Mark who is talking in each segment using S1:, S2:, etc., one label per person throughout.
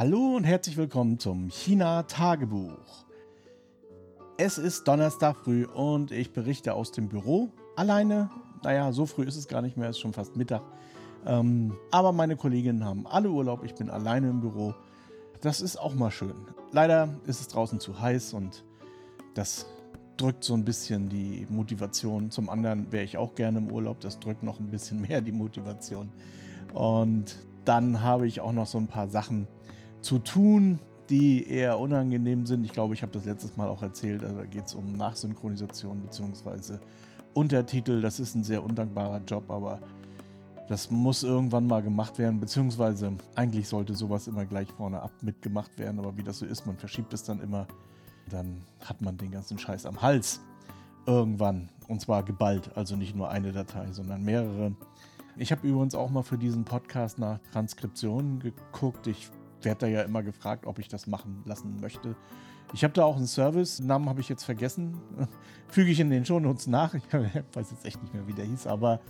S1: Hallo und herzlich willkommen zum China-Tagebuch. Es ist Donnerstag früh und ich berichte aus dem Büro. Alleine, naja, so früh ist es gar nicht mehr, es ist schon fast Mittag. Ähm, aber meine Kolleginnen haben alle Urlaub, ich bin alleine im Büro. Das ist auch mal schön. Leider ist es draußen zu heiß und das drückt so ein bisschen die Motivation. Zum anderen wäre ich auch gerne im Urlaub, das drückt noch ein bisschen mehr die Motivation. Und dann habe ich auch noch so ein paar Sachen zu tun, die eher unangenehm sind. Ich glaube, ich habe das letztes Mal auch erzählt. Also da geht es um Nachsynchronisation bzw. Untertitel. Das ist ein sehr undankbarer Job, aber das muss irgendwann mal gemacht werden. Beziehungsweise eigentlich sollte sowas immer gleich vorne ab mitgemacht werden. Aber wie das so ist, man verschiebt es dann immer. Dann hat man den ganzen Scheiß am Hals. Irgendwann. Und zwar geballt. Also nicht nur eine Datei, sondern mehrere. Ich habe übrigens auch mal für diesen Podcast nach Transkriptionen geguckt. Ich werde da ja immer gefragt, ob ich das machen lassen möchte. Ich habe da auch einen Service, Namen habe ich jetzt vergessen, füge ich in den Shownotes nach. Ich weiß jetzt echt nicht mehr, wie der hieß, aber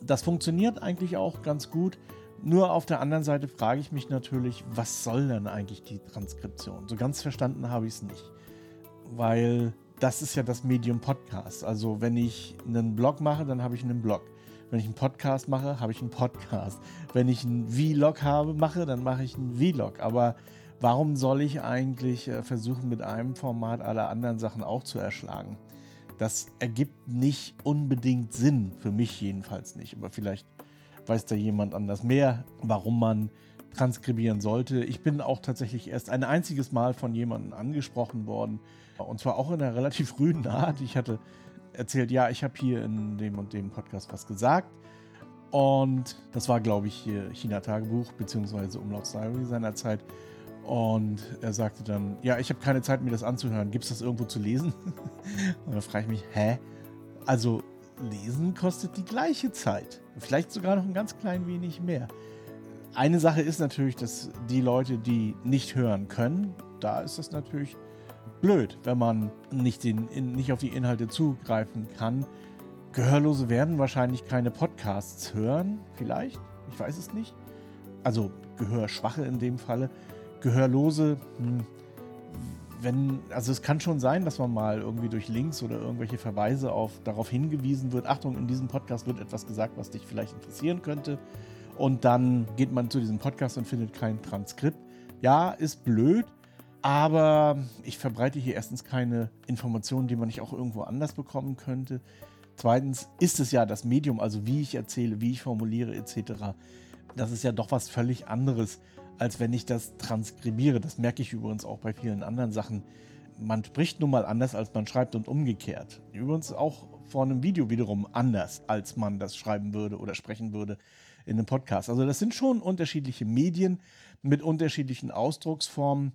S1: das funktioniert eigentlich auch ganz gut. Nur auf der anderen Seite frage ich mich natürlich, was soll denn eigentlich die Transkription? So ganz verstanden habe ich es nicht. Weil das ist ja das Medium Podcast. Also wenn ich einen Blog mache, dann habe ich einen Blog. Wenn ich einen Podcast mache, habe ich einen Podcast. Wenn ich einen Vlog habe, mache, dann mache ich einen Vlog. Aber warum soll ich eigentlich äh, versuchen, mit einem Format alle anderen Sachen auch zu erschlagen? Das ergibt nicht unbedingt Sinn, für mich jedenfalls nicht. Aber vielleicht weiß da jemand anders mehr, warum man transkribieren sollte. Ich bin auch tatsächlich erst ein einziges Mal von jemandem angesprochen worden. Und zwar auch in einer relativ frühen Art. Ich hatte erzählt, ja, ich habe hier in dem und dem Podcast was gesagt. Und das war, glaube ich, China-Tagebuch bzw. Umlaufsdiary seinerzeit. Und er sagte dann, ja, ich habe keine Zeit, mir das anzuhören. Gibt es das irgendwo zu lesen? und dann frage ich mich, hä? Also lesen kostet die gleiche Zeit. Vielleicht sogar noch ein ganz klein wenig mehr. Eine Sache ist natürlich, dass die Leute, die nicht hören können, da ist das natürlich blöd, wenn man nicht, den, in, nicht auf die Inhalte zugreifen kann. Gehörlose werden wahrscheinlich keine Podcasts hören, vielleicht, ich weiß es nicht. Also Gehörschwache in dem Falle. Gehörlose, hm, wenn, also es kann schon sein, dass man mal irgendwie durch Links oder irgendwelche Verweise auf, darauf hingewiesen wird, Achtung, in diesem Podcast wird etwas gesagt, was dich vielleicht interessieren könnte. Und dann geht man zu diesem Podcast und findet kein Transkript. Ja, ist blöd, aber ich verbreite hier erstens keine Informationen, die man nicht auch irgendwo anders bekommen könnte. Zweitens ist es ja das Medium, also wie ich erzähle, wie ich formuliere etc. Das ist ja doch was völlig anderes, als wenn ich das transkribiere. Das merke ich übrigens auch bei vielen anderen Sachen. Man spricht nun mal anders, als man schreibt und umgekehrt. Übrigens auch vor einem Video wiederum anders, als man das schreiben würde oder sprechen würde in einem Podcast. Also das sind schon unterschiedliche Medien mit unterschiedlichen Ausdrucksformen.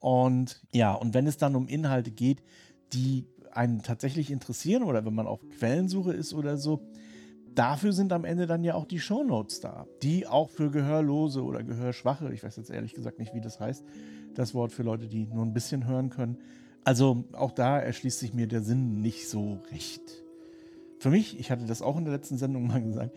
S1: Und ja, und wenn es dann um Inhalte geht, die einen tatsächlich interessieren oder wenn man auf Quellensuche ist oder so, dafür sind am Ende dann ja auch die Shownotes da, die auch für Gehörlose oder Gehörschwache, ich weiß jetzt ehrlich gesagt nicht, wie das heißt, das Wort für Leute, die nur ein bisschen hören können. Also auch da erschließt sich mir der Sinn nicht so recht. Für mich, ich hatte das auch in der letzten Sendung mal gesagt,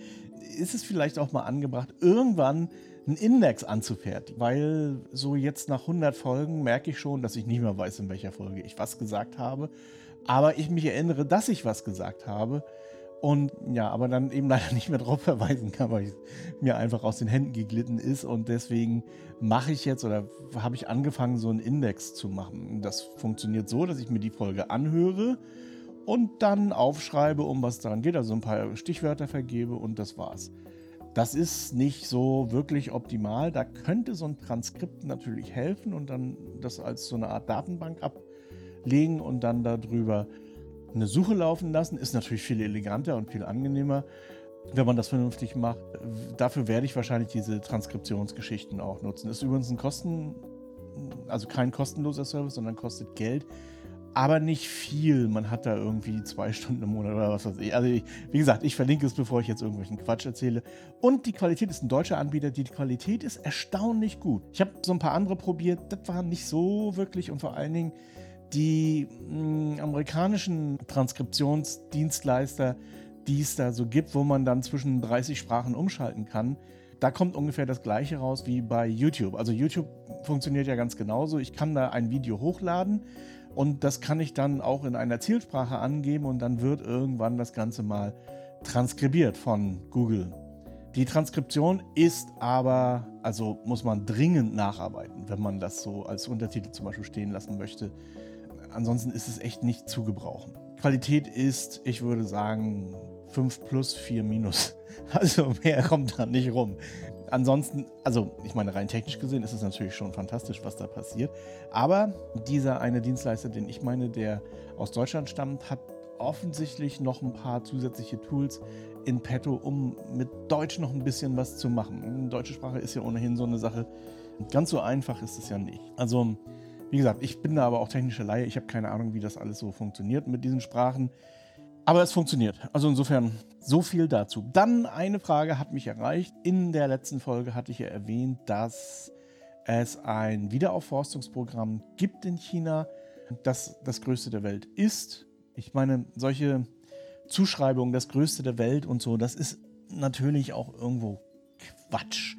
S1: ist es vielleicht auch mal angebracht, irgendwann einen Index anzufertigen. Weil so jetzt nach 100 Folgen merke ich schon, dass ich nicht mehr weiß, in welcher Folge ich was gesagt habe. Aber ich mich erinnere, dass ich was gesagt habe. Und ja, aber dann eben leider nicht mehr darauf verweisen kann, weil es mir einfach aus den Händen geglitten ist. Und deswegen mache ich jetzt oder habe ich angefangen, so einen Index zu machen. Das funktioniert so, dass ich mir die Folge anhöre und dann aufschreibe, um was daran geht. Also ein paar Stichwörter vergebe und das war's. Das ist nicht so wirklich optimal. Da könnte so ein Transkript natürlich helfen und dann das als so eine Art Datenbank ablegen und dann darüber eine Suche laufen lassen. Ist natürlich viel eleganter und viel angenehmer, wenn man das vernünftig macht. Dafür werde ich wahrscheinlich diese Transkriptionsgeschichten auch nutzen. Ist übrigens ein Kosten, also kein kostenloser Service, sondern kostet Geld aber nicht viel. Man hat da irgendwie zwei Stunden im Monat oder was weiß ich. Also, ich, wie gesagt, ich verlinke es, bevor ich jetzt irgendwelchen Quatsch erzähle. Und die Qualität ist ein deutscher Anbieter. Die Qualität ist erstaunlich gut. Ich habe so ein paar andere probiert. Das war nicht so wirklich und vor allen Dingen die mh, hm, amerikanischen Transkriptionsdienstleister, die es da so gibt, wo man dann zwischen 30 Sprachen umschalten kann. Da kommt ungefähr das gleiche raus wie bei YouTube. Also YouTube funktioniert ja ganz genauso. Ich kann da ein Video hochladen und das kann ich dann auch in einer Zielsprache angeben und dann wird irgendwann das Ganze mal transkribiert von Google. Die Transkription ist aber, also muss man dringend nacharbeiten, wenn man das so als Untertitel zum Beispiel stehen lassen möchte. Ansonsten ist es echt nicht zu gebrauchen. Qualität ist, ich würde sagen, 5 plus, 4 minus. Also mehr kommt da nicht rum. Ansonsten, also ich meine, rein technisch gesehen ist es natürlich schon fantastisch, was da passiert. Aber dieser eine Dienstleister, den ich meine, der aus Deutschland stammt, hat offensichtlich noch ein paar zusätzliche Tools in petto, um mit Deutsch noch ein bisschen was zu machen. Deutsche Sprache ist ja ohnehin so eine Sache. Ganz so einfach ist es ja nicht. Also, wie gesagt, ich bin da aber auch technische Laie. Ich habe keine Ahnung, wie das alles so funktioniert mit diesen Sprachen. Aber es funktioniert. Also insofern so viel dazu. Dann eine Frage hat mich erreicht. In der letzten Folge hatte ich ja erwähnt, dass es ein Wiederaufforstungsprogramm gibt in China, das das größte der Welt ist. Ich meine, solche Zuschreibungen, das größte der Welt und so, das ist natürlich auch irgendwo Quatsch,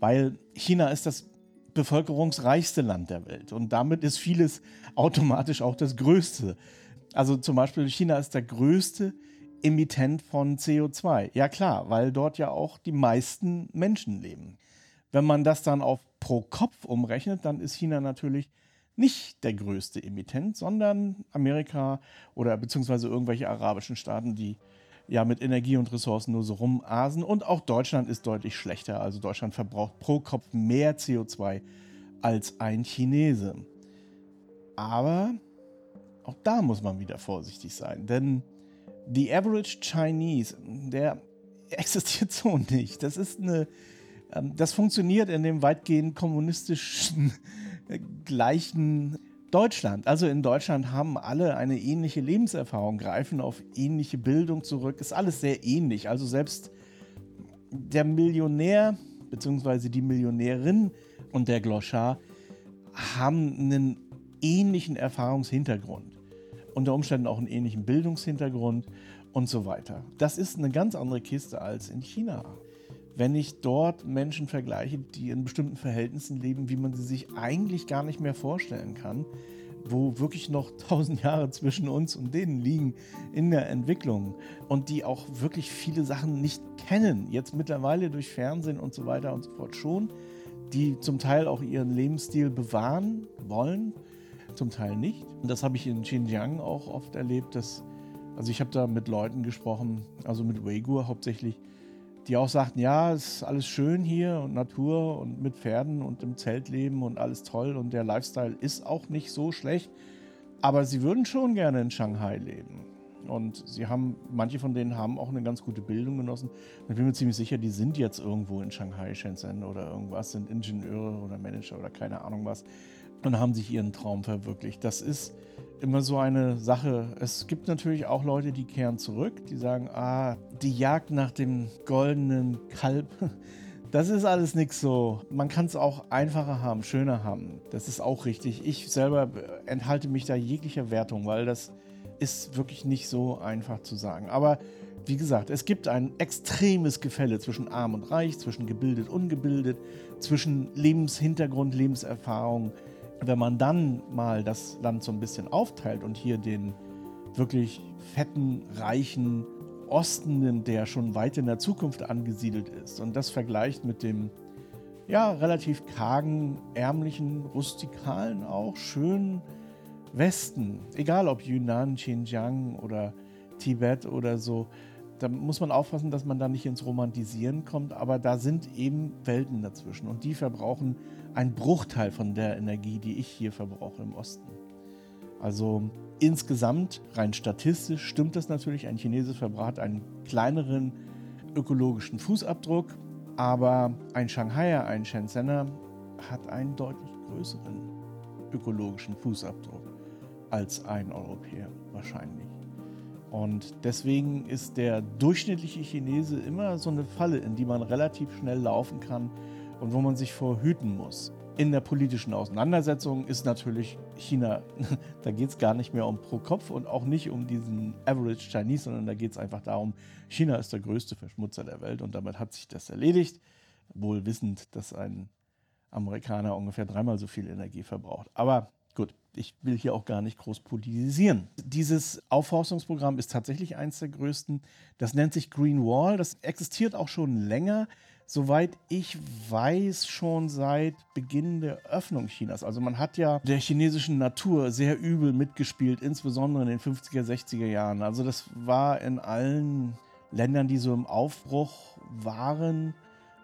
S1: weil China ist das bevölkerungsreichste Land der Welt und damit ist vieles automatisch auch das größte. Also zum Beispiel China ist der größte Emittent von CO2. Ja klar, weil dort ja auch die meisten Menschen leben. Wenn man das dann auf pro Kopf umrechnet, dann ist China natürlich nicht der größte Emittent, sondern Amerika oder beziehungsweise irgendwelche arabischen Staaten, die ja mit Energie und Ressourcen nur so rumasen. Und auch Deutschland ist deutlich schlechter. Also Deutschland verbraucht pro Kopf mehr CO2 als ein Chinese. Aber auch da muss man wieder vorsichtig sein, denn the average Chinese, der existiert so nicht. Das ist eine, ähm, das funktioniert in dem weitgehend kommunistischen äh, gleichen Deutschland. Also in Deutschland haben alle eine ähnliche Lebenserfahrung, greifen auf ähnliche Bildung zurück, ist alles sehr ähnlich. Also selbst der Millionär bzw. die Millionärin und der Gloschar haben einen ähnlichen Erfahrungshintergrund unter Umständen auch einen ähnlichen Bildungshintergrund und so weiter. Das ist eine ganz andere Kiste als in China. Wenn ich dort Menschen vergleiche, die in bestimmten Verhältnissen leben, wie man sie sich eigentlich gar nicht mehr vorstellen kann, wo wirklich noch tausend Jahre zwischen uns und denen liegen in der Entwicklung und die auch wirklich viele Sachen nicht kennen, jetzt mittlerweile durch Fernsehen und so weiter und so fort schon, die zum Teil auch ihren Lebensstil bewahren wollen zum Teil nicht. Und das habe ich in Xinjiang auch oft erlebt, dass, also ich habe da mit Leuten gesprochen, also mit Uigur hauptsächlich, die auch sagten, ja, es ist alles schön hier und Natur und mit Pferden und im Zelt leben und alles toll und der Lifestyle ist auch nicht so schlecht, aber sie würden schon gerne in Shanghai leben. Und sie haben, manche von denen haben auch eine ganz gute Bildung genossen. ich bin mir ziemlich sicher, die sind jetzt irgendwo in Shanghai, Shenzhen oder irgendwas, sind Ingenieure oder Manager oder keine Ahnung was und haben sich ihren Traum verwirklicht. Das ist immer so eine Sache. Es gibt natürlich auch Leute, die kehren zurück, die sagen, ah, die Jagd nach dem goldenen Kalb, das ist alles nichts so. Man kann es auch einfacher haben, schöner haben. Das ist auch richtig. Ich selber enthalte mich da jeglicher Wertung, weil das ist wirklich nicht so einfach zu sagen. Aber wie gesagt, es gibt ein extremes Gefälle zwischen arm und reich, zwischen gebildet und ungebildet, zwischen Lebenshintergrund, Lebenserfahrung, wenn man dann mal das Land so ein bisschen aufteilt und hier den wirklich fetten, reichen Osten nimmt, der schon weit in der Zukunft angesiedelt ist und das vergleicht mit dem ja relativ kargen, ärmlichen, rustikalen auch schönen Westen, egal ob Yunnan, Xinjiang oder Tibet oder so, da muss man aufpassen, dass man da nicht ins Romantisieren kommt, aber da sind eben Welten dazwischen und die verbrauchen einen Bruchteil von der Energie, die ich hier verbrauche im Osten. Also insgesamt, rein statistisch, stimmt das natürlich, ein Chinese verbraucht einen kleineren ökologischen Fußabdruck, aber ein Shanghaier, ein Shenzhener hat einen deutlich größeren ökologischen Fußabdruck als ein Europäer wahrscheinlich. Und deswegen ist der durchschnittliche Chinese immer so eine Falle, in die man relativ schnell laufen kann und wo man sich vor hüten muss. In der politischen Auseinandersetzung ist natürlich China, da geht es gar nicht mehr um pro Kopf und auch nicht um diesen Average Chinese, sondern da geht es einfach darum, China ist der größte Verschmutzer der Welt und damit hat sich das erledigt, wohl wissend, dass ein Amerikaner ungefähr dreimal so viel Energie verbraucht. Aber gut, ich will hier auch gar nicht groß politisieren. Dieses Aufforstungsprogramm ist tatsächlich eines der größten. Das nennt sich Green Wall. Das existiert auch schon länger. Soweit ich weiß, schon seit Beginn der Öffnung Chinas. Also man hat ja der chinesischen Natur sehr übel mitgespielt, insbesondere in den 50er, 60er Jahren. Also das war in allen Ländern, die so im Aufbruch waren,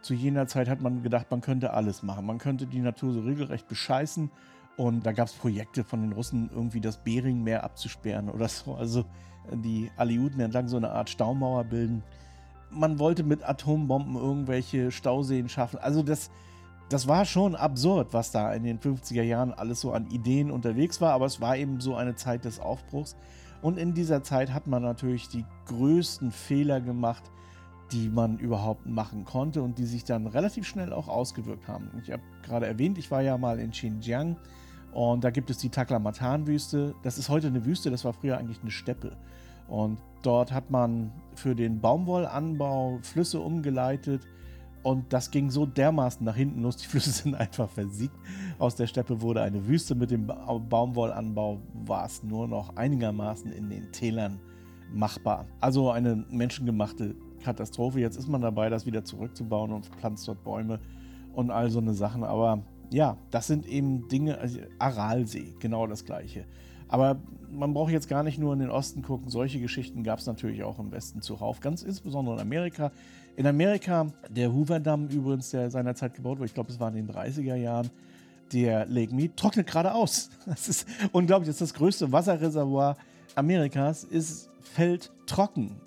S1: zu jener Zeit hat man gedacht, man könnte alles machen. Man könnte die Natur so regelrecht bescheißen. Und da gab es Projekte von den Russen, irgendwie das Beringmeer abzusperren oder so. Also die Aleuten entlang so eine Art Staumauer bilden. Man wollte mit Atombomben irgendwelche Stauseen schaffen. Also das, das war schon absurd, was da in den 50er Jahren alles so an Ideen unterwegs war. Aber es war eben so eine Zeit des Aufbruchs. Und in dieser Zeit hat man natürlich die größten Fehler gemacht, die man überhaupt machen konnte und die sich dann relativ schnell auch ausgewirkt haben. Ich habe gerade erwähnt, ich war ja mal in Xinjiang und da gibt es die Taklamatan-Wüste. Das ist heute eine Wüste, das war früher eigentlich eine Steppe. Und dort hat man für den Baumwollanbau Flüsse umgeleitet und das ging so dermaßen nach hinten los, die Flüsse sind einfach versiegt. Aus der Steppe wurde eine Wüste mit dem Baumwollanbau, war es nur noch einigermaßen in den Tälern machbar. Also eine menschengemachte Katastrophe. Jetzt ist man dabei, das wieder zurückzubauen und pflanzt dort Bäume und all so eine Sachen. Aber ja, das sind eben Dinge, also Aralsee, genau das gleiche. Aber man braucht jetzt gar nicht nur in den Osten gucken. Solche Geschichten gab es natürlich auch im Westen zuhauf, ganz insbesondere in Amerika. In Amerika, der Hoover-Damm übrigens, der seinerzeit gebaut wurde, ich glaube, es war in den 30er Jahren, der Lake Mead trocknet gerade aus. Das ist unglaublich, das ist das größte Wasserreservoir Amerikas, ist fällt trocken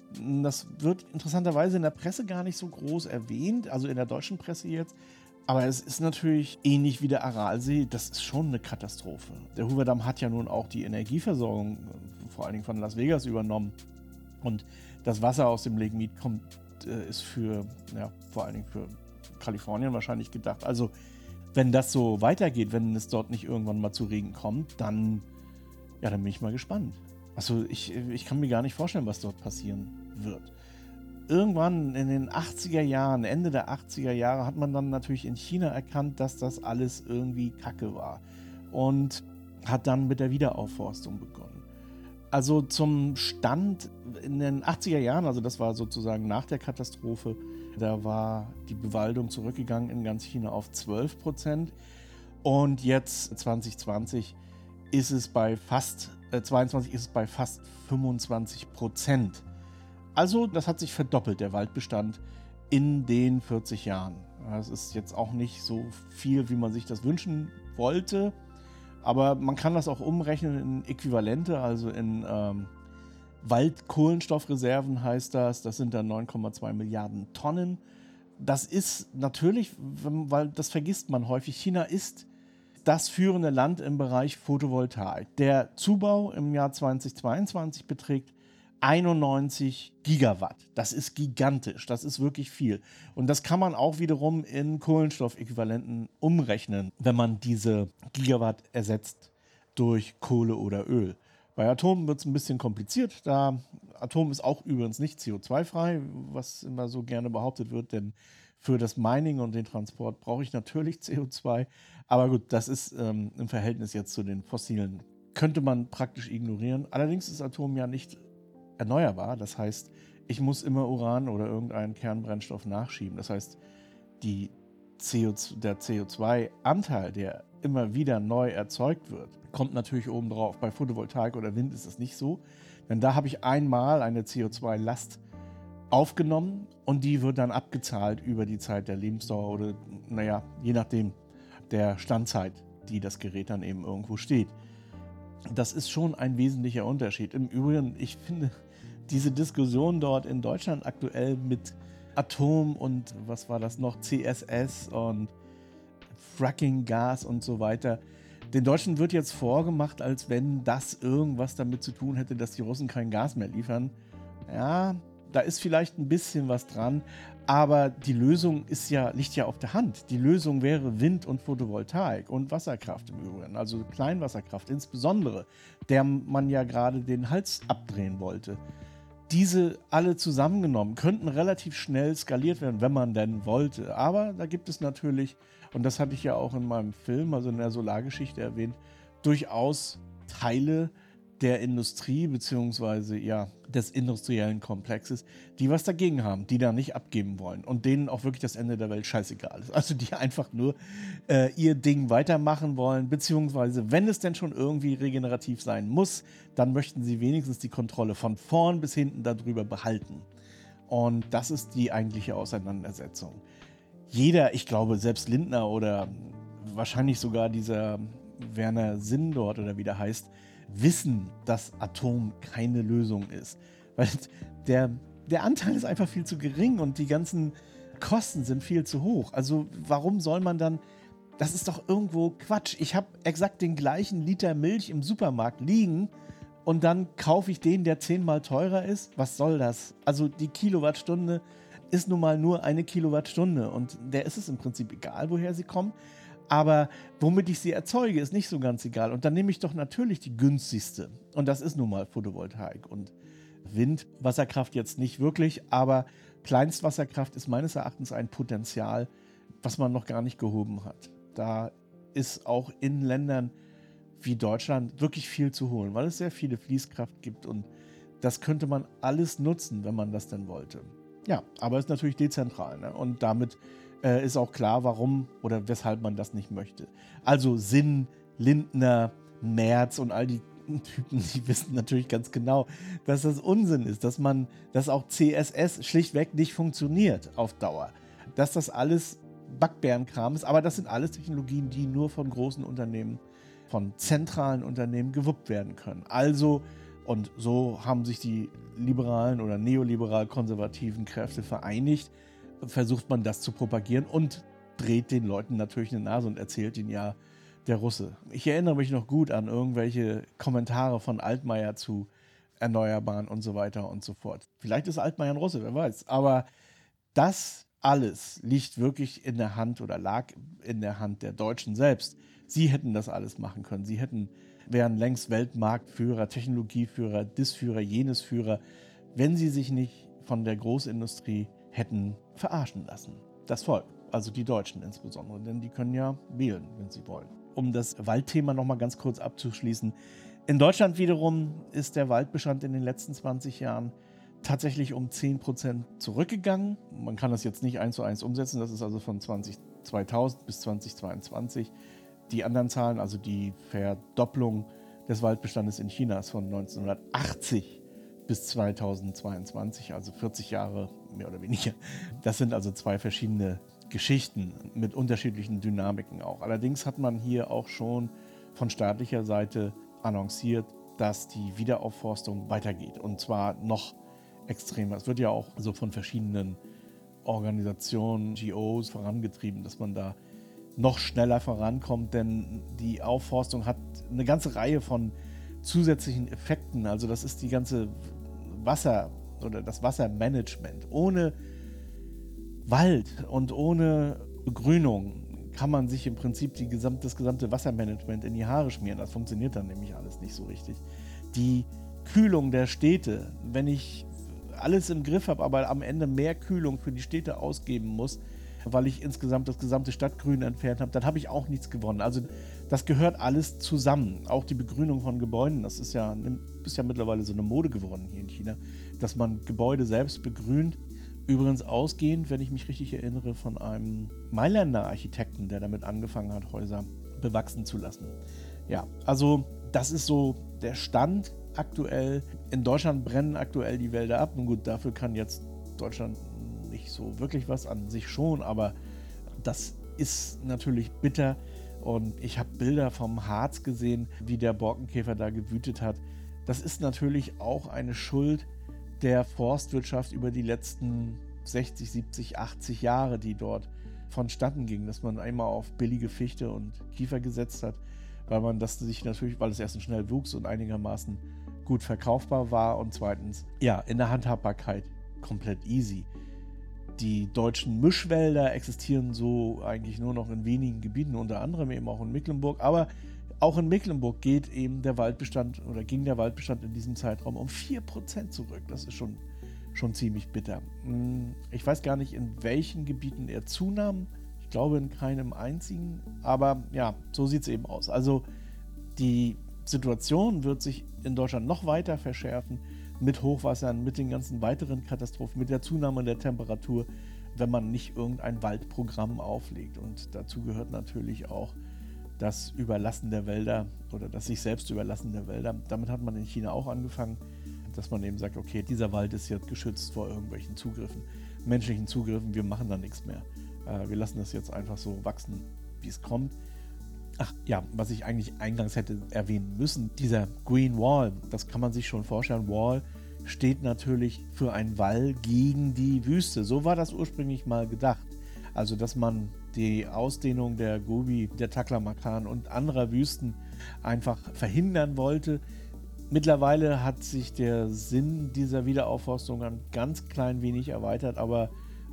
S1: das wird interessanterweise in der Presse gar nicht so groß erwähnt, also in der deutschen Presse jetzt. Aber es ist natürlich ähnlich wie der Aralsee, das ist schon eine Katastrophe. Der Hoover hat ja nun auch die Energieversorgung, vor allen Dingen von Las Vegas, übernommen. Und das Wasser aus dem Lake Mead kommt, äh, ist für, ja, vor allen Dingen für Kalifornien wahrscheinlich gedacht. Also, wenn das so weitergeht, wenn es dort nicht irgendwann mal zu Regen kommt, dann, ja, dann bin ich mal gespannt. Also, ich, ich kann mir gar nicht vorstellen, was dort passieren wird. Irgendwann in den 80er Jahren, Ende der 80er Jahre, hat man dann natürlich in China erkannt, dass das alles irgendwie Kacke war. Und hat dann mit der Wiederaufforstung begonnen. Also zum Stand in den 80er Jahren, also das war sozusagen nach der Katastrophe, da war die Bewaldung zurückgegangen in ganz China auf 12 Prozent. Und jetzt 2020 ist es bei fast, äh, 22 ist es bei fast 25 Prozent. Also, das hat sich verdoppelt, der Waldbestand in den 40 Jahren. Das ist jetzt auch nicht so viel, wie man sich das wünschen wollte. Aber man kann das auch umrechnen in Äquivalente, also in ähm, Waldkohlenstoffreserven heißt das. Das sind dann 9,2 Milliarden Tonnen. Das ist natürlich, weil das vergisst man häufig, China ist das führende Land im Bereich Photovoltaik. Der Zubau im Jahr 2022 beträgt 91 Gigawatt. Das ist gigantisch, das ist wirklich viel. Und das kann man auch wiederum in Kohlenstoffäquivalenten umrechnen, wenn man diese Gigawatt ersetzt durch Kohle oder Öl. Bei Atom wird es ein bisschen kompliziert, da Atom ist auch übrigens nicht CO2-frei, was immer so gerne behauptet wird, denn für das Mining und den Transport brauche ich natürlich CO2. Aber gut, das ist ähm, im Verhältnis jetzt zu den fossilen, könnte man praktisch ignorieren. Allerdings ist Atom ja nicht erneuerbar. Das heißt, ich muss immer Uran oder irgendeinen Kernbrennstoff nachschieben. Das heißt, die CO2, der CO2-Anteil, der immer wieder neu erzeugt wird, kommt natürlich oben drauf. Bei Photovoltaik oder Wind ist es nicht so, denn da habe ich einmal eine CO2-Last aufgenommen und die wird dann abgezahlt über die Zeit der Lebensdauer oder, naja, je nachdem der Standzeit, die das Gerät dann eben irgendwo steht. Das ist schon ein wesentlicher Unterschied. Im Übrigen, ich finde, diese Diskussion dort in Deutschland aktuell mit Atom und was war das noch, CSS und Fracking-Gas und so weiter. Den Deutschen wird jetzt vorgemacht, als wenn das irgendwas damit zu tun hätte, dass die Russen kein Gas mehr liefern. Ja, da ist vielleicht ein bisschen was dran, aber die Lösung ist ja, liegt ja auf der Hand. Die Lösung wäre Wind und Photovoltaik und Wasserkraft im Übrigen, also Kleinwasserkraft insbesondere, der man ja gerade den Hals abdrehen wollte diese alle zusammengenommen könnten relativ schnell skaliert werden, wenn man denn wollte. Aber da gibt es natürlich und das hatte ich ja auch in meinem Film, also in der Solargeschichte erwähnt, durchaus Teile der Industrie beziehungsweise ja des industriellen Komplexes, die was dagegen haben, die da nicht abgeben wollen und denen auch wirklich das Ende der Welt scheißegal ist. Also die einfach nur äh, ihr Ding weitermachen wollen, beziehungsweise wenn es denn schon irgendwie regenerativ sein muss, dann möchten sie wenigstens die Kontrolle von vorn bis hinten darüber behalten. Und das ist die eigentliche Auseinandersetzung. Jeder, ich glaube, selbst Lindner oder wahrscheinlich sogar dieser Werner Sinn dort oder wie der heißt, wissen, dass Atom keine Lösung ist. Weil der, der Anteil ist einfach viel zu gering und die ganzen Kosten sind viel zu hoch. Also warum soll man dann... Das ist doch irgendwo Quatsch. Ich habe exakt den gleichen Liter Milch im Supermarkt liegen und dann kaufe ich den, der zehnmal teurer ist. Was soll das? Also die Kilowattstunde ist nun mal nur eine Kilowattstunde und der ist es im Prinzip egal, woher sie kommen. Aber womit ich sie erzeuge, ist nicht so ganz egal. Und dann nehme ich doch natürlich die günstigste. Und das ist nun mal Photovoltaik. Und Wind, Wasserkraft jetzt nicht wirklich, aber Kleinstwasserkraft ist meines Erachtens ein Potenzial, was man noch gar nicht gehoben hat. Da ist auch in Ländern wie Deutschland wirklich viel zu holen, weil es sehr viele Fließkraft gibt und das könnte man alles nutzen, wenn man das denn wollte. Ja, aber es ist natürlich dezentral ne? und damit äh, ist auch klar, warum oder weshalb man das nicht möchte. Also Sinn, Lindner, Merz und all die Typen, die wissen natürlich ganz genau, dass das Unsinn ist, dass man, dass auch CSS schlichtweg nicht funktioniert auf Dauer. Dass das alles Backbärenkram ist, aber das sind alles Technologien, die nur von großen Unternehmen, von zentralen Unternehmen gewuppt werden können. Also, und so haben sich die liberalen oder neoliberal-konservativen Kräfte vereinigt, versucht man das zu propagieren und dreht den Leuten natürlich eine Nase und erzählt ihnen ja, der Russe. Ich erinnere mich noch gut an irgendwelche Kommentare von Altmaier zu Erneuerbaren und so weiter und so fort. Vielleicht ist Altmaier ein Russe, wer weiß. Aber das alles liegt wirklich in der Hand oder lag in der Hand der Deutschen selbst. Sie hätten das alles machen können. Sie hätten, wären längst Weltmarktführer, Technologieführer, Disführer, Jenesführer, wenn sie sich nicht von der Großindustrie hätten verarschen lassen. Das Volk, also die Deutschen insbesondere, denn die können ja wählen, wenn sie wollen. Um das Waldthema nochmal ganz kurz abzuschließen. In Deutschland wiederum ist der Waldbestand in den letzten 20 Jahren tatsächlich um 10% zurückgegangen. Man kann das jetzt nicht eins zu eins umsetzen, das ist also von 20, 2000 bis 2022. Die anderen Zahlen, also die Verdopplung des Waldbestandes in China ist von 1980 bis 2022, also 40 Jahre mehr oder weniger. Das sind also zwei verschiedene Geschichten mit unterschiedlichen Dynamiken auch. Allerdings hat man hier auch schon von staatlicher Seite annonciert, dass die Wiederaufforstung weitergeht und zwar noch extremer. Es wird ja auch so von verschiedenen Organisationen, GOs vorangetrieben, dass man da noch schneller vorankommt, denn die Aufforstung hat eine ganze Reihe von zusätzlichen Effekten. Also das ist die ganze Wasser oder das Wassermanagement. Ohne Wald und ohne Begrünung kann man sich im Prinzip die gesamt, das gesamte Wassermanagement in die Haare schmieren. Das funktioniert dann nämlich alles nicht so richtig. Die Kühlung der Städte, wenn ich alles im Griff habe, aber am Ende mehr Kühlung für die Städte ausgeben muss, weil ich insgesamt das gesamte Stadtgrün entfernt habe, dann habe ich auch nichts gewonnen. Also das gehört alles zusammen. Auch die Begrünung von Gebäuden, das ist ja, ist ja mittlerweile so eine Mode geworden hier in China, dass man Gebäude selbst begrünt. Übrigens ausgehend, wenn ich mich richtig erinnere, von einem Mailänder Architekten, der damit angefangen hat, Häuser bewachsen zu lassen. Ja, also das ist so der Stand aktuell. In Deutschland brennen aktuell die Wälder ab. Nun gut, dafür kann jetzt Deutschland nicht so wirklich was an sich schon, aber das ist natürlich bitter. Und ich habe Bilder vom Harz gesehen, wie der Borkenkäfer da gewütet hat. Das ist natürlich auch eine Schuld der Forstwirtschaft über die letzten 60, 70, 80 Jahre, die dort vonstatten ging, dass man einmal auf billige Fichte und Kiefer gesetzt hat, weil man das sich natürlich, weil es erstens schnell wuchs und einigermaßen gut verkaufbar war und zweitens, ja, in der Handhabbarkeit komplett easy. Die deutschen Mischwälder existieren so eigentlich nur noch in wenigen Gebieten, unter anderem eben auch in Mecklenburg. Aber auch in Mecklenburg geht eben der Waldbestand oder ging der Waldbestand in diesem Zeitraum um 4% zurück. Das ist schon, schon ziemlich bitter. Ich weiß gar nicht, in welchen Gebieten er zunahm. Ich glaube in keinem einzigen. Aber ja, so sieht es eben aus. Also die Situation wird sich in Deutschland noch weiter verschärfen mit Hochwassern, mit den ganzen weiteren Katastrophen, mit der Zunahme der Temperatur, wenn man nicht irgendein Waldprogramm auflegt. Und dazu gehört natürlich auch das Überlassen der Wälder oder das sich selbst Überlassen der Wälder. Damit hat man in China auch angefangen, dass man eben sagt, okay, dieser Wald ist jetzt geschützt vor irgendwelchen Zugriffen, menschlichen Zugriffen, wir machen da nichts mehr. Äh, wir lassen das jetzt einfach so wachsen, wie es kommt. Ach ja, was ich eigentlich eingangs hätte erwähnen müssen, dieser Green Wall, das kann man sich schon vorstellen. Wall steht natürlich für einen Wall gegen die Wüste. So war das ursprünglich mal gedacht. Also, dass man die Ausdehnung der Gobi, der Taklamakan und anderer Wüsten einfach verhindern wollte. Mittlerweile hat sich der Sinn dieser Wiederaufforstung ein ganz klein wenig erweitert, aber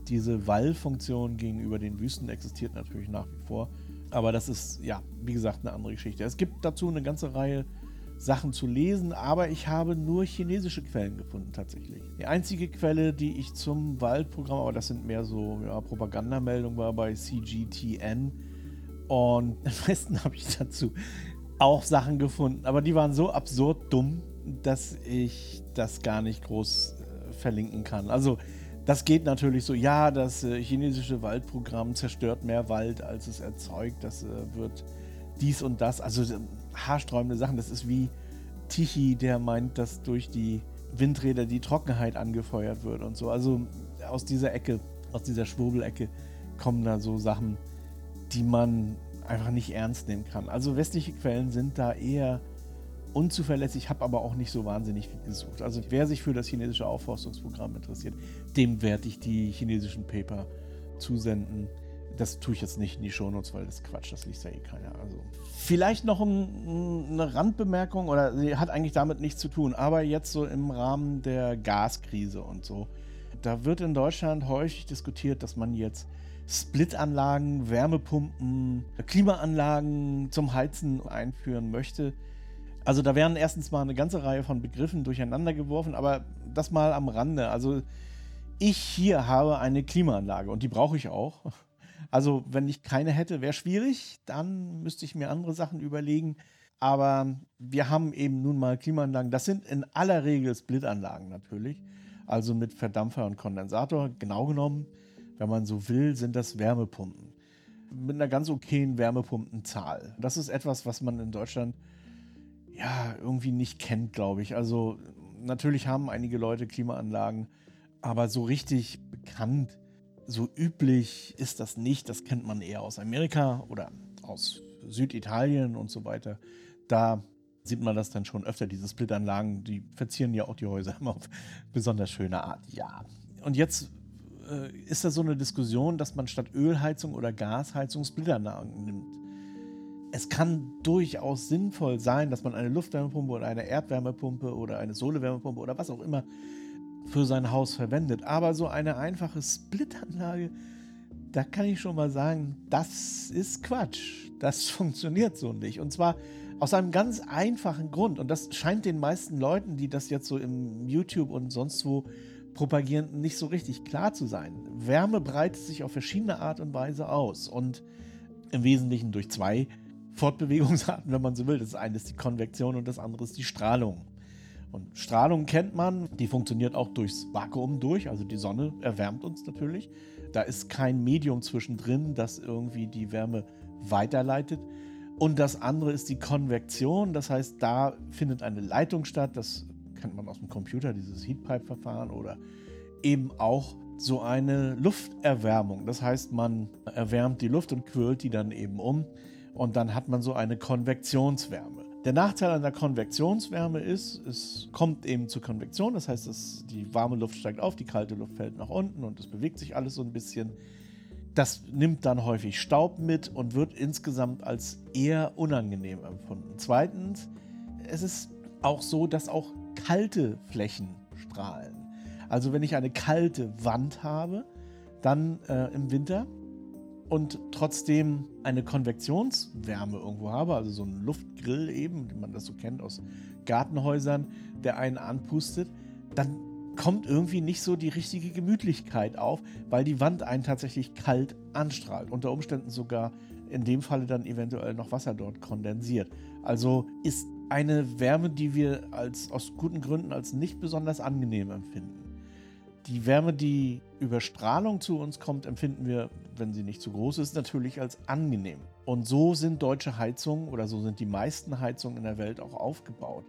S1: diese Wallfunktion gegenüber den Wüsten existiert natürlich nach wie vor. Aber das ist, ja, wie gesagt, eine andere Geschichte. Es gibt dazu eine ganze Reihe Sachen zu lesen, aber ich habe nur chinesische Quellen gefunden tatsächlich. Die einzige Quelle, die ich zum Waldprogramm, aber das sind mehr so ja, Propagandameldungen, war bei CGTN. Und am besten habe ich dazu auch Sachen gefunden, aber die waren so absurd dumm, dass ich das gar nicht groß äh, verlinken kann. Also das geht natürlich so, ja, das äh, chinesische Waldprogramm zerstört mehr Wald, als es erzeugt. Das äh, wird dies und das. Also äh, haarsträubende Sachen. Das ist wie Tichy, der meint, dass durch die Windräder die Trockenheit angefeuert wird und so. Also aus dieser Ecke, aus dieser Schwurbelecke kommen da so Sachen, die man einfach nicht ernst nehmen kann. Also westliche Quellen sind da eher unzuverlässig, habe aber auch nicht so wahnsinnig viel gesucht. Also wer sich für das chinesische Aufforstungsprogramm interessiert, dem werde ich die chinesischen Paper zusenden. Das tue ich jetzt nicht in die Shownotes, weil das Quatsch, das liest ja eh keiner. Also vielleicht noch ein, eine Randbemerkung, oder sie hat eigentlich damit nichts zu tun, aber jetzt so im Rahmen der Gaskrise und so. Da wird in Deutschland häufig diskutiert, dass man jetzt Splitanlagen, Wärmepumpen, Klimaanlagen zum Heizen einführen möchte. Also da werden erstens mal eine ganze Reihe von Begriffen durcheinander geworfen, aber das mal am Rande. Also ich hier habe eine Klimaanlage und die brauche ich auch. Also wenn ich keine hätte, wäre schwierig. Dann müsste ich mir andere Sachen überlegen. Aber wir haben eben nun mal Klimaanlagen. Das sind in aller Regel Splitanlagen natürlich. Also mit Verdampfer und Kondensator. Genau genommen, wenn man so will, sind das Wärmepumpen. Mit einer ganz okayen Wärmepumpenzahl. Das ist etwas, was man in Deutschland ja, irgendwie nicht kennt, glaube ich. Also natürlich haben einige Leute Klimaanlagen, aber so richtig bekannt, so üblich ist das nicht. Das kennt man eher aus Amerika oder aus Süditalien und so weiter. Da sieht man das dann schon öfter, diese Splitanlagen, die verzieren ja auch die Häuser immer auf besonders schöne Art. Ja. Und jetzt äh, ist da so eine Diskussion, dass man statt Ölheizung oder Gasheizung Splitanlagen nimmt es kann durchaus sinnvoll sein, dass man eine Luftwärmepumpe oder eine Erdwärmepumpe oder eine Sohlewärmepumpe oder was auch immer für sein Haus verwendet. Aber so eine einfache Splitanlage, da kann ich schon mal sagen, das ist Quatsch. Das funktioniert so nicht. Und zwar aus einem ganz einfachen Grund. Und das scheint den meisten Leuten, die das jetzt so im YouTube und sonst wo propagieren, nicht so richtig klar zu sein. Wärme breitet sich auf verschiedene Art und Weise aus. Und im Wesentlichen durch zwei Fortbewegungsarten, wenn man so will. Das eine ist die Konvektion und das andere ist die Strahlung. Und Strahlung kennt man, die funktioniert auch durchs Vakuum durch, also die Sonne erwärmt uns natürlich. Da ist kein Medium zwischendrin, das irgendwie die Wärme weiterleitet. Und das andere ist die Konvektion, das heißt, da findet eine Leitung statt, das kennt man aus dem Computer, dieses Heatpipe-Verfahren oder eben auch so eine Lufterwärmung. Das heißt, man erwärmt die Luft und quirlt die dann eben um und dann hat man so eine Konvektionswärme. Der Nachteil an der Konvektionswärme ist, es kommt eben zur Konvektion, das heißt, dass die warme Luft steigt auf, die kalte Luft fällt nach unten und es bewegt sich alles so ein bisschen. Das nimmt dann häufig Staub mit und wird insgesamt als eher unangenehm empfunden. Zweitens, es ist auch so, dass auch kalte Flächen strahlen. Also wenn ich eine kalte Wand habe, dann äh, im Winter, und trotzdem eine Konvektionswärme irgendwo habe, also so ein Luftgrill eben, wie man das so kennt aus Gartenhäusern, der einen anpustet, dann kommt irgendwie nicht so die richtige Gemütlichkeit auf, weil die Wand einen tatsächlich kalt anstrahlt. Unter Umständen sogar in dem Falle dann eventuell noch Wasser dort kondensiert. Also ist eine Wärme, die wir als, aus guten Gründen als nicht besonders angenehm empfinden. Die Wärme, die über Strahlung zu uns kommt, empfinden wir, wenn sie nicht zu groß ist, natürlich als angenehm. Und so sind deutsche Heizungen oder so sind die meisten Heizungen in der Welt auch aufgebaut,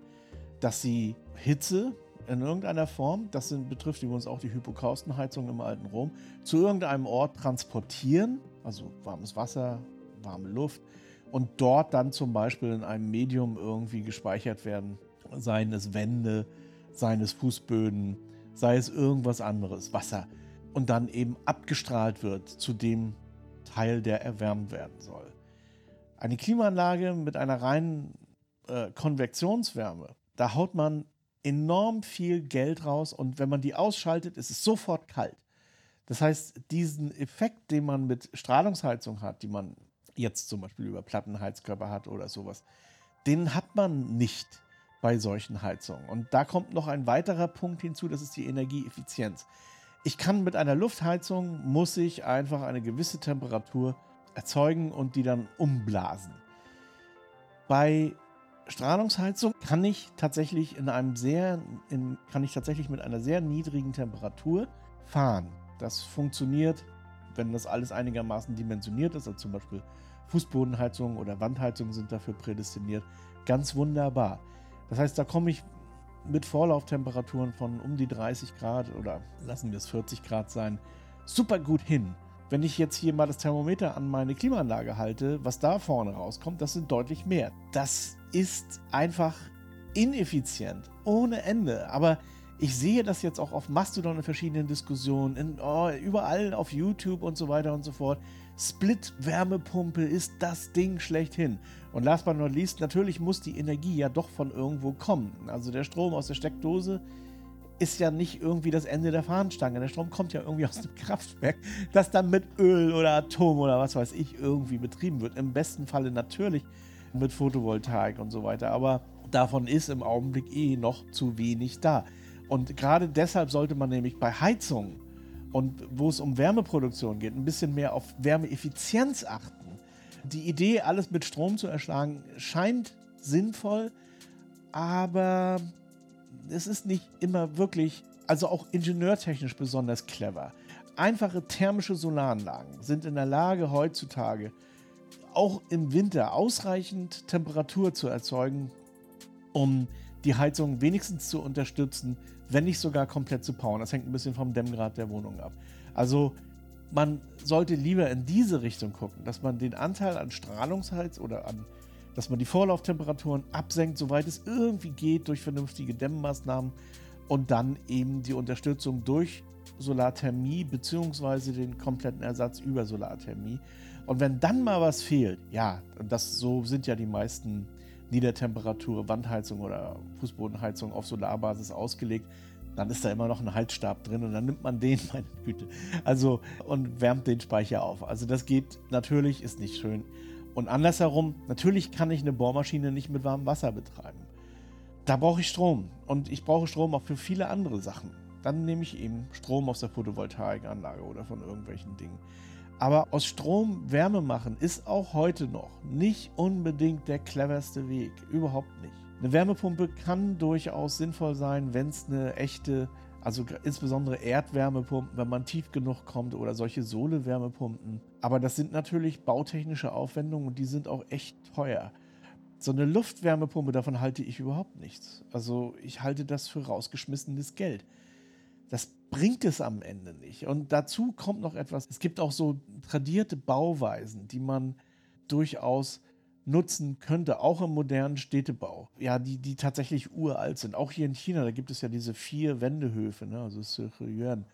S1: dass sie Hitze in irgendeiner Form, das sind, betrifft übrigens auch die Hypokaustenheizung im alten Rom, zu irgendeinem Ort transportieren, also warmes Wasser, warme Luft, und dort dann zum Beispiel in einem Medium irgendwie gespeichert werden, seien es Wände, seien es Fußböden, sei es irgendwas anderes, Wasser, und dann eben abgestrahlt wird zu dem Teil, der erwärmt werden soll. Eine Klimaanlage mit einer reinen äh, Konvektionswärme, da haut man enorm viel Geld raus und wenn man die ausschaltet, ist es sofort kalt. Das heißt, diesen Effekt, den man mit Strahlungsheizung hat, die man jetzt zum Beispiel über Plattenheizkörper hat oder sowas, den hat man nicht bei solchen Heizungen. Und da kommt noch ein weiterer Punkt hinzu, das ist die Energieeffizienz. Ich kann mit einer Luftheizung, muss ich einfach eine gewisse Temperatur erzeugen und die dann umblasen. Bei Strahlungsheizung kann ich tatsächlich in einem sehr, in, kann ich tatsächlich mit einer sehr niedrigen Temperatur fahren. Das funktioniert, wenn das alles einigermaßen dimensioniert ist, also zum Beispiel Fußbodenheizung oder Wandheizung sind dafür prädestiniert, ganz wunderbar. Das heißt, da komme ich mit Vorlauftemperaturen von um die 30 Grad oder lassen wir es 40 Grad sein, super gut hin. Wenn ich jetzt hier mal das Thermometer an meine Klimaanlage halte, was da vorne rauskommt, das sind deutlich mehr. Das ist einfach ineffizient, ohne Ende. Aber ich sehe das jetzt auch auf Mastodon in verschiedenen Diskussionen, in, oh, überall auf YouTube und so weiter und so fort. Split-Wärmepumpe ist das Ding schlechthin. Und last but not least, natürlich muss die Energie ja doch von irgendwo kommen. Also der Strom aus der Steckdose ist ja nicht irgendwie das Ende der Fahnenstange. Der Strom kommt ja irgendwie aus dem Kraftwerk, das dann mit Öl oder Atom oder was weiß ich irgendwie betrieben wird. Im besten Falle natürlich mit Photovoltaik und so weiter. Aber davon ist im Augenblick eh noch zu wenig da. Und gerade deshalb sollte man nämlich bei Heizungen und wo es um Wärmeproduktion geht, ein bisschen mehr auf Wärmeeffizienz achten. Die Idee, alles mit Strom zu erschlagen, scheint sinnvoll, aber es ist nicht immer wirklich, also auch ingenieurtechnisch besonders clever. Einfache thermische Solaranlagen sind in der Lage, heutzutage auch im Winter ausreichend Temperatur zu erzeugen, um die Heizung wenigstens zu unterstützen, wenn nicht sogar komplett zu powern. Das hängt ein bisschen vom Dämmgrad der Wohnung ab. Also man sollte lieber in diese Richtung gucken, dass man den Anteil an Strahlungsheiz oder an, dass man die Vorlauftemperaturen absenkt, soweit es irgendwie geht, durch vernünftige Dämmmaßnahmen und dann eben die Unterstützung durch Solarthermie beziehungsweise den kompletten Ersatz über Solarthermie. Und wenn dann mal was fehlt, ja, und das so sind ja die meisten Niedertemperatur, Wandheizung oder Fußbodenheizung auf Solarbasis ausgelegt, dann ist da immer noch ein Heizstab drin und dann nimmt man den, meine Güte, also und wärmt den Speicher auf. Also das geht natürlich, ist nicht schön. Und andersherum, natürlich kann ich eine Bohrmaschine nicht mit warmem Wasser betreiben. Da brauche ich Strom und ich brauche Strom auch für viele andere Sachen. Dann nehme ich eben Strom aus der Photovoltaikanlage oder von irgendwelchen Dingen. Aber aus Strom Wärme machen ist auch heute noch nicht unbedingt der cleverste Weg. Überhaupt nicht. Eine Wärmepumpe kann durchaus sinnvoll sein, wenn es eine echte, also insbesondere Erdwärmepumpen, wenn man tief genug kommt oder solche Sohle-Wärmepumpen. Aber das sind natürlich bautechnische Aufwendungen und die sind auch echt teuer. So eine Luftwärmepumpe, davon halte ich überhaupt nichts. Also ich halte das für rausgeschmissenes Geld. Das bringt es am Ende nicht. Und dazu kommt noch etwas, es gibt auch so tradierte Bauweisen, die man durchaus nutzen könnte, auch im modernen Städtebau. Ja, die, die tatsächlich uralt sind. Auch hier in China, da gibt es ja diese vier Wendehöfe, ne, also Yuan,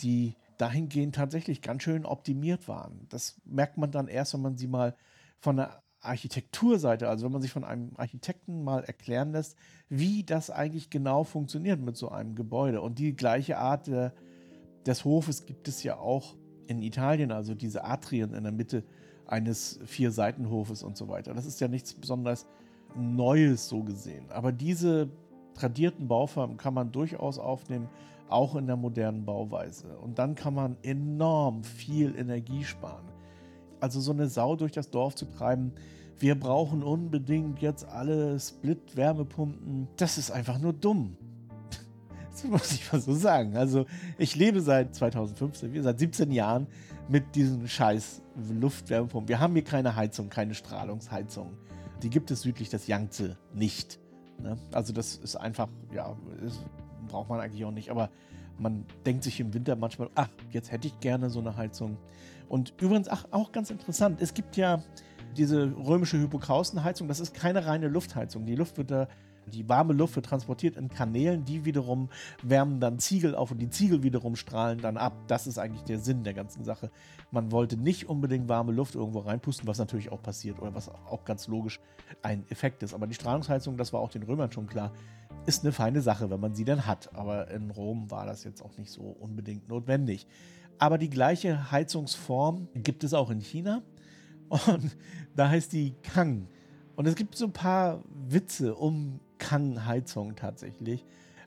S1: die dahingehend tatsächlich ganz schön optimiert waren. Das merkt man dann erst, wenn man sie mal von der Architekturseite, also wenn man sich von einem Architekten mal erklären lässt, wie das eigentlich genau funktioniert mit so einem Gebäude. Und die gleiche Art der, des Hofes gibt es ja auch in Italien, also diese Atrien in der Mitte eines Vier-Seitenhofes und so weiter. Das ist ja nichts besonders Neues so gesehen. Aber diese tradierten Bauformen kann man durchaus aufnehmen, auch in der modernen Bauweise. Und dann kann man enorm viel Energie sparen. Also so eine Sau durch das Dorf zu treiben, wir brauchen unbedingt jetzt alle Split-Wärmepumpen, das ist einfach nur dumm. Das muss ich mal so sagen. Also ich lebe seit 2015, seit 17 Jahren mit diesen scheiß Luftwärmepumpen. Wir haben hier keine Heizung, keine Strahlungsheizung. Die gibt es südlich des Yangtze nicht. Ne? Also das ist einfach, ja, ist, braucht man eigentlich auch nicht. Aber man denkt sich im Winter manchmal, ach, jetzt hätte ich gerne so eine Heizung. Und übrigens, ach, auch ganz interessant, es gibt ja diese römische Hypokaustenheizung, das ist keine reine Luftheizung. Die Luft wird da die warme Luft wird transportiert in Kanälen, die wiederum wärmen dann Ziegel auf und die Ziegel wiederum strahlen dann ab. Das ist eigentlich der Sinn der ganzen Sache. Man wollte nicht unbedingt warme Luft irgendwo reinpusten, was natürlich auch passiert oder was auch ganz logisch ein Effekt ist. Aber die Strahlungsheizung, das war auch den Römern schon klar, ist eine feine Sache, wenn man sie dann hat. Aber in Rom war das jetzt auch nicht so unbedingt notwendig. Aber die gleiche Heizungsform gibt es auch in China. Und da heißt die Kang. Und es gibt so ein paar Witze um Kang-Heizung tatsächlich.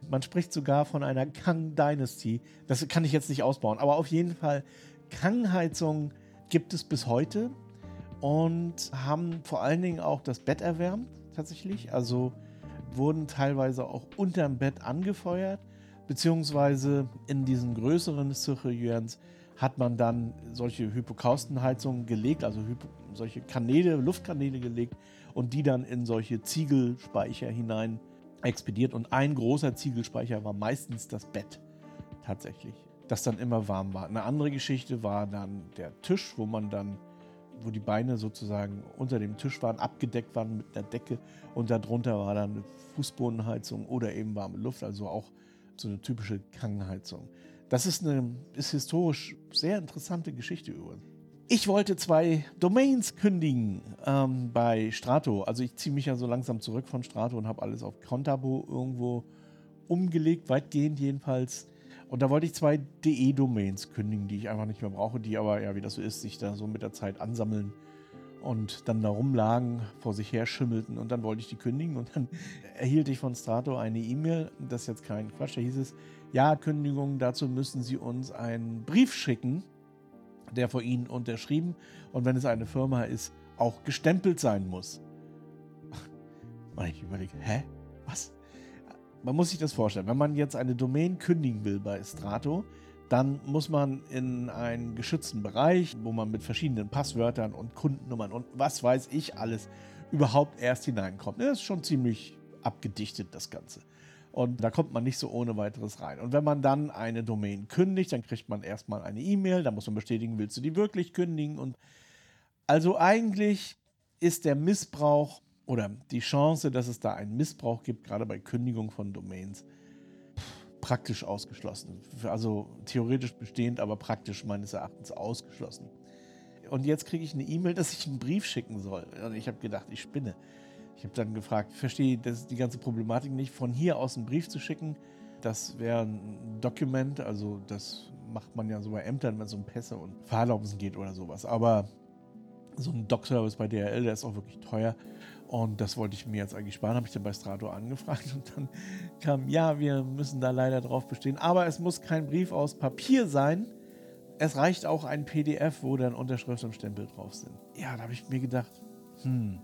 S1: Man spricht sogar von einer Kang Dynasty. Das kann ich jetzt nicht ausbauen, aber auf jeden Fall Kang-Heizung gibt es bis heute und haben vor allen Dingen auch das Bett erwärmt tatsächlich. Also wurden teilweise auch unterm Bett angefeuert, beziehungsweise in diesen größeren Circulians hat man dann solche Hypokaustenheizungen gelegt, also solche Kanäle, Luftkanäle gelegt und die dann in solche Ziegelspeicher hinein expediert. Und ein großer Ziegelspeicher war meistens das Bett tatsächlich, das dann immer warm war. Eine andere Geschichte war dann der Tisch, wo man dann, wo die Beine sozusagen unter dem Tisch waren, abgedeckt waren mit einer Decke und darunter war dann eine Fußbodenheizung oder eben warme Luft, also auch so eine typische Krankenheizung. Das ist eine ist historisch sehr interessante Geschichte übrigens. Ich wollte zwei Domains kündigen ähm, bei Strato. Also ich ziehe mich ja so langsam zurück von Strato und habe alles auf Contabo irgendwo umgelegt, weitgehend jedenfalls. Und da wollte ich zwei DE-Domains kündigen, die ich einfach nicht mehr brauche, die aber, ja, wie das so ist, sich da so mit der Zeit ansammeln und dann da rumlagen, vor sich her schimmelten und dann wollte ich die kündigen und dann erhielt ich von Strato eine E-Mail, das ist jetzt kein Quatsch, da hieß es, ja, Kündigung, dazu müssen Sie uns einen Brief schicken der vor Ihnen unterschrieben und wenn es eine Firma ist, auch gestempelt sein muss. Ich überlege, hä? Was? Man muss sich das vorstellen. Wenn man jetzt eine Domain kündigen will bei Strato, dann muss man in einen geschützten Bereich, wo man mit verschiedenen Passwörtern und Kundennummern und was weiß ich alles überhaupt erst hineinkommt. Das ist schon ziemlich abgedichtet, das Ganze. Und da kommt man nicht so ohne weiteres rein. Und wenn man dann eine Domain kündigt, dann kriegt man erstmal eine E-Mail, da muss man bestätigen, willst du die wirklich kündigen? Und also eigentlich ist der Missbrauch oder die Chance, dass es da einen Missbrauch gibt, gerade bei Kündigung von Domains, praktisch ausgeschlossen. Also theoretisch bestehend, aber praktisch meines Erachtens ausgeschlossen. Und jetzt kriege ich eine E-Mail, dass ich einen Brief schicken soll. Und ich habe gedacht, ich spinne. Ich habe dann gefragt, verstehe das die ganze Problematik nicht, von hier aus einen Brief zu schicken. Das wäre ein Dokument, also das macht man ja so bei Ämtern, wenn es um Pässe und Fahrerlaubnissen geht oder sowas. Aber so ein Doc-Service bei DRL, der ist auch wirklich teuer. Und das wollte ich mir jetzt eigentlich sparen, habe ich dann bei Strato angefragt und dann kam, ja, wir müssen da leider drauf bestehen. Aber es muss kein Brief aus Papier sein. Es reicht auch ein PDF, wo dann Unterschrift und Stempel drauf sind. Ja, da habe ich mir gedacht, hm,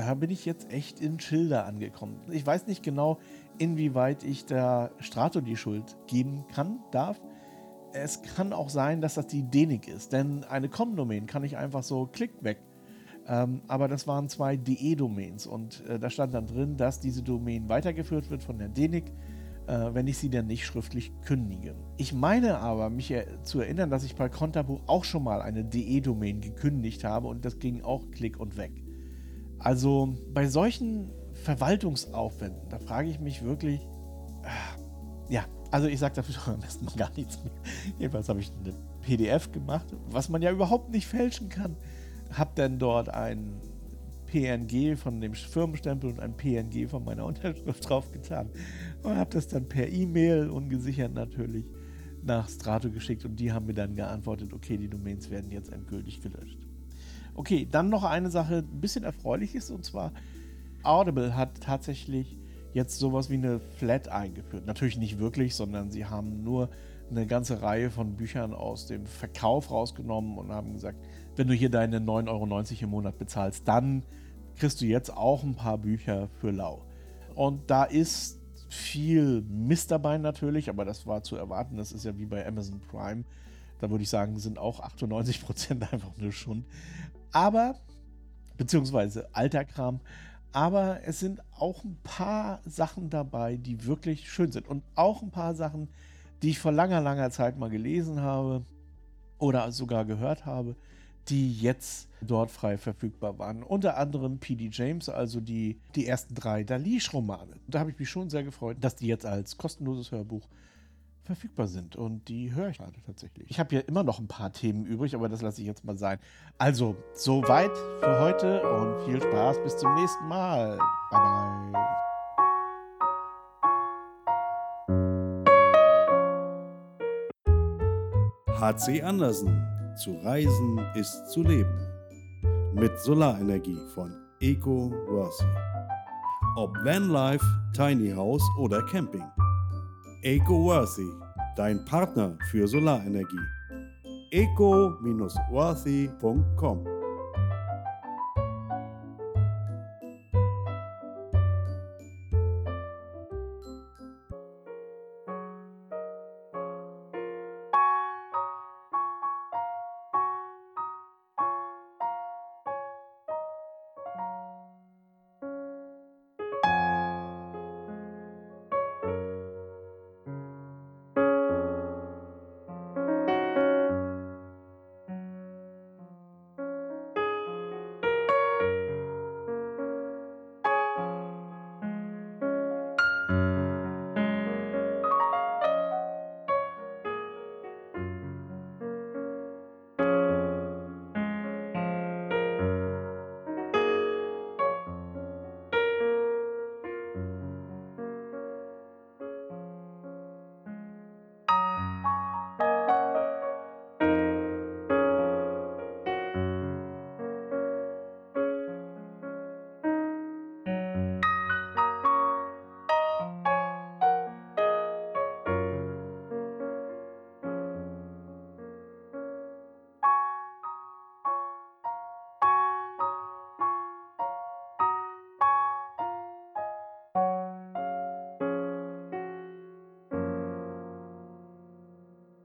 S1: da bin ich jetzt echt in Schilder angekommen. Ich weiß nicht genau, inwieweit ich der Strato die Schuld geben kann, darf. Es kann auch sein, dass das die DENIC ist, denn eine Com-Domain kann ich einfach so klick weg. Ähm, aber das waren zwei DE-Domains und äh, da stand dann drin, dass diese Domain weitergeführt wird von der DENIC, äh, wenn ich sie dann nicht schriftlich kündige. Ich meine aber, mich er zu erinnern, dass ich bei Contabo auch schon mal eine DE-Domain gekündigt habe und das ging auch klick und weg. Also bei solchen Verwaltungsaufwänden, da frage ich mich wirklich, äh, ja, also ich sage dafür am besten gar nichts mehr. Jedenfalls habe ich eine PDF gemacht, was man ja überhaupt nicht fälschen kann. Habe dann dort ein PNG von dem Firmenstempel und ein PNG von meiner Unterschrift draufgetan und habe das dann per E-Mail ungesichert natürlich nach Strato geschickt und die haben mir dann geantwortet, okay, die Domains werden jetzt endgültig gelöscht. Okay, dann noch eine Sache, ein bisschen erfreulich ist, und zwar Audible hat tatsächlich jetzt sowas wie eine Flat eingeführt. Natürlich nicht wirklich, sondern sie haben nur eine ganze Reihe von Büchern aus dem Verkauf rausgenommen und haben gesagt, wenn du hier deine 9,90 Euro im Monat bezahlst, dann kriegst du jetzt auch ein paar Bücher für lau. Und da ist viel Mist dabei natürlich, aber das war zu erwarten. Das ist ja wie bei Amazon Prime. Da würde ich sagen, sind auch 98% einfach nur schon. Aber, beziehungsweise alter Kram. Aber es sind auch ein paar Sachen dabei, die wirklich schön sind. Und auch ein paar Sachen, die ich vor langer, langer Zeit mal gelesen habe oder sogar gehört habe, die jetzt dort frei verfügbar waren. Unter anderem P.D. James, also die, die ersten drei Dalish-Romane. Da habe ich mich schon sehr gefreut, dass die jetzt als kostenloses Hörbuch verfügbar sind. Und die höre ich gerade tatsächlich. Ich habe ja immer noch ein paar Themen übrig, aber das lasse ich jetzt mal sein. Also, soweit für heute und viel Spaß. Bis zum nächsten Mal. Bye bye.
S2: HC Andersen. Zu reisen ist zu leben. Mit Solarenergie von Eco Worthy. Ob Vanlife, Tiny House oder Camping. Eco Worthy, dein Partner für Solarenergie. eco-worthy.com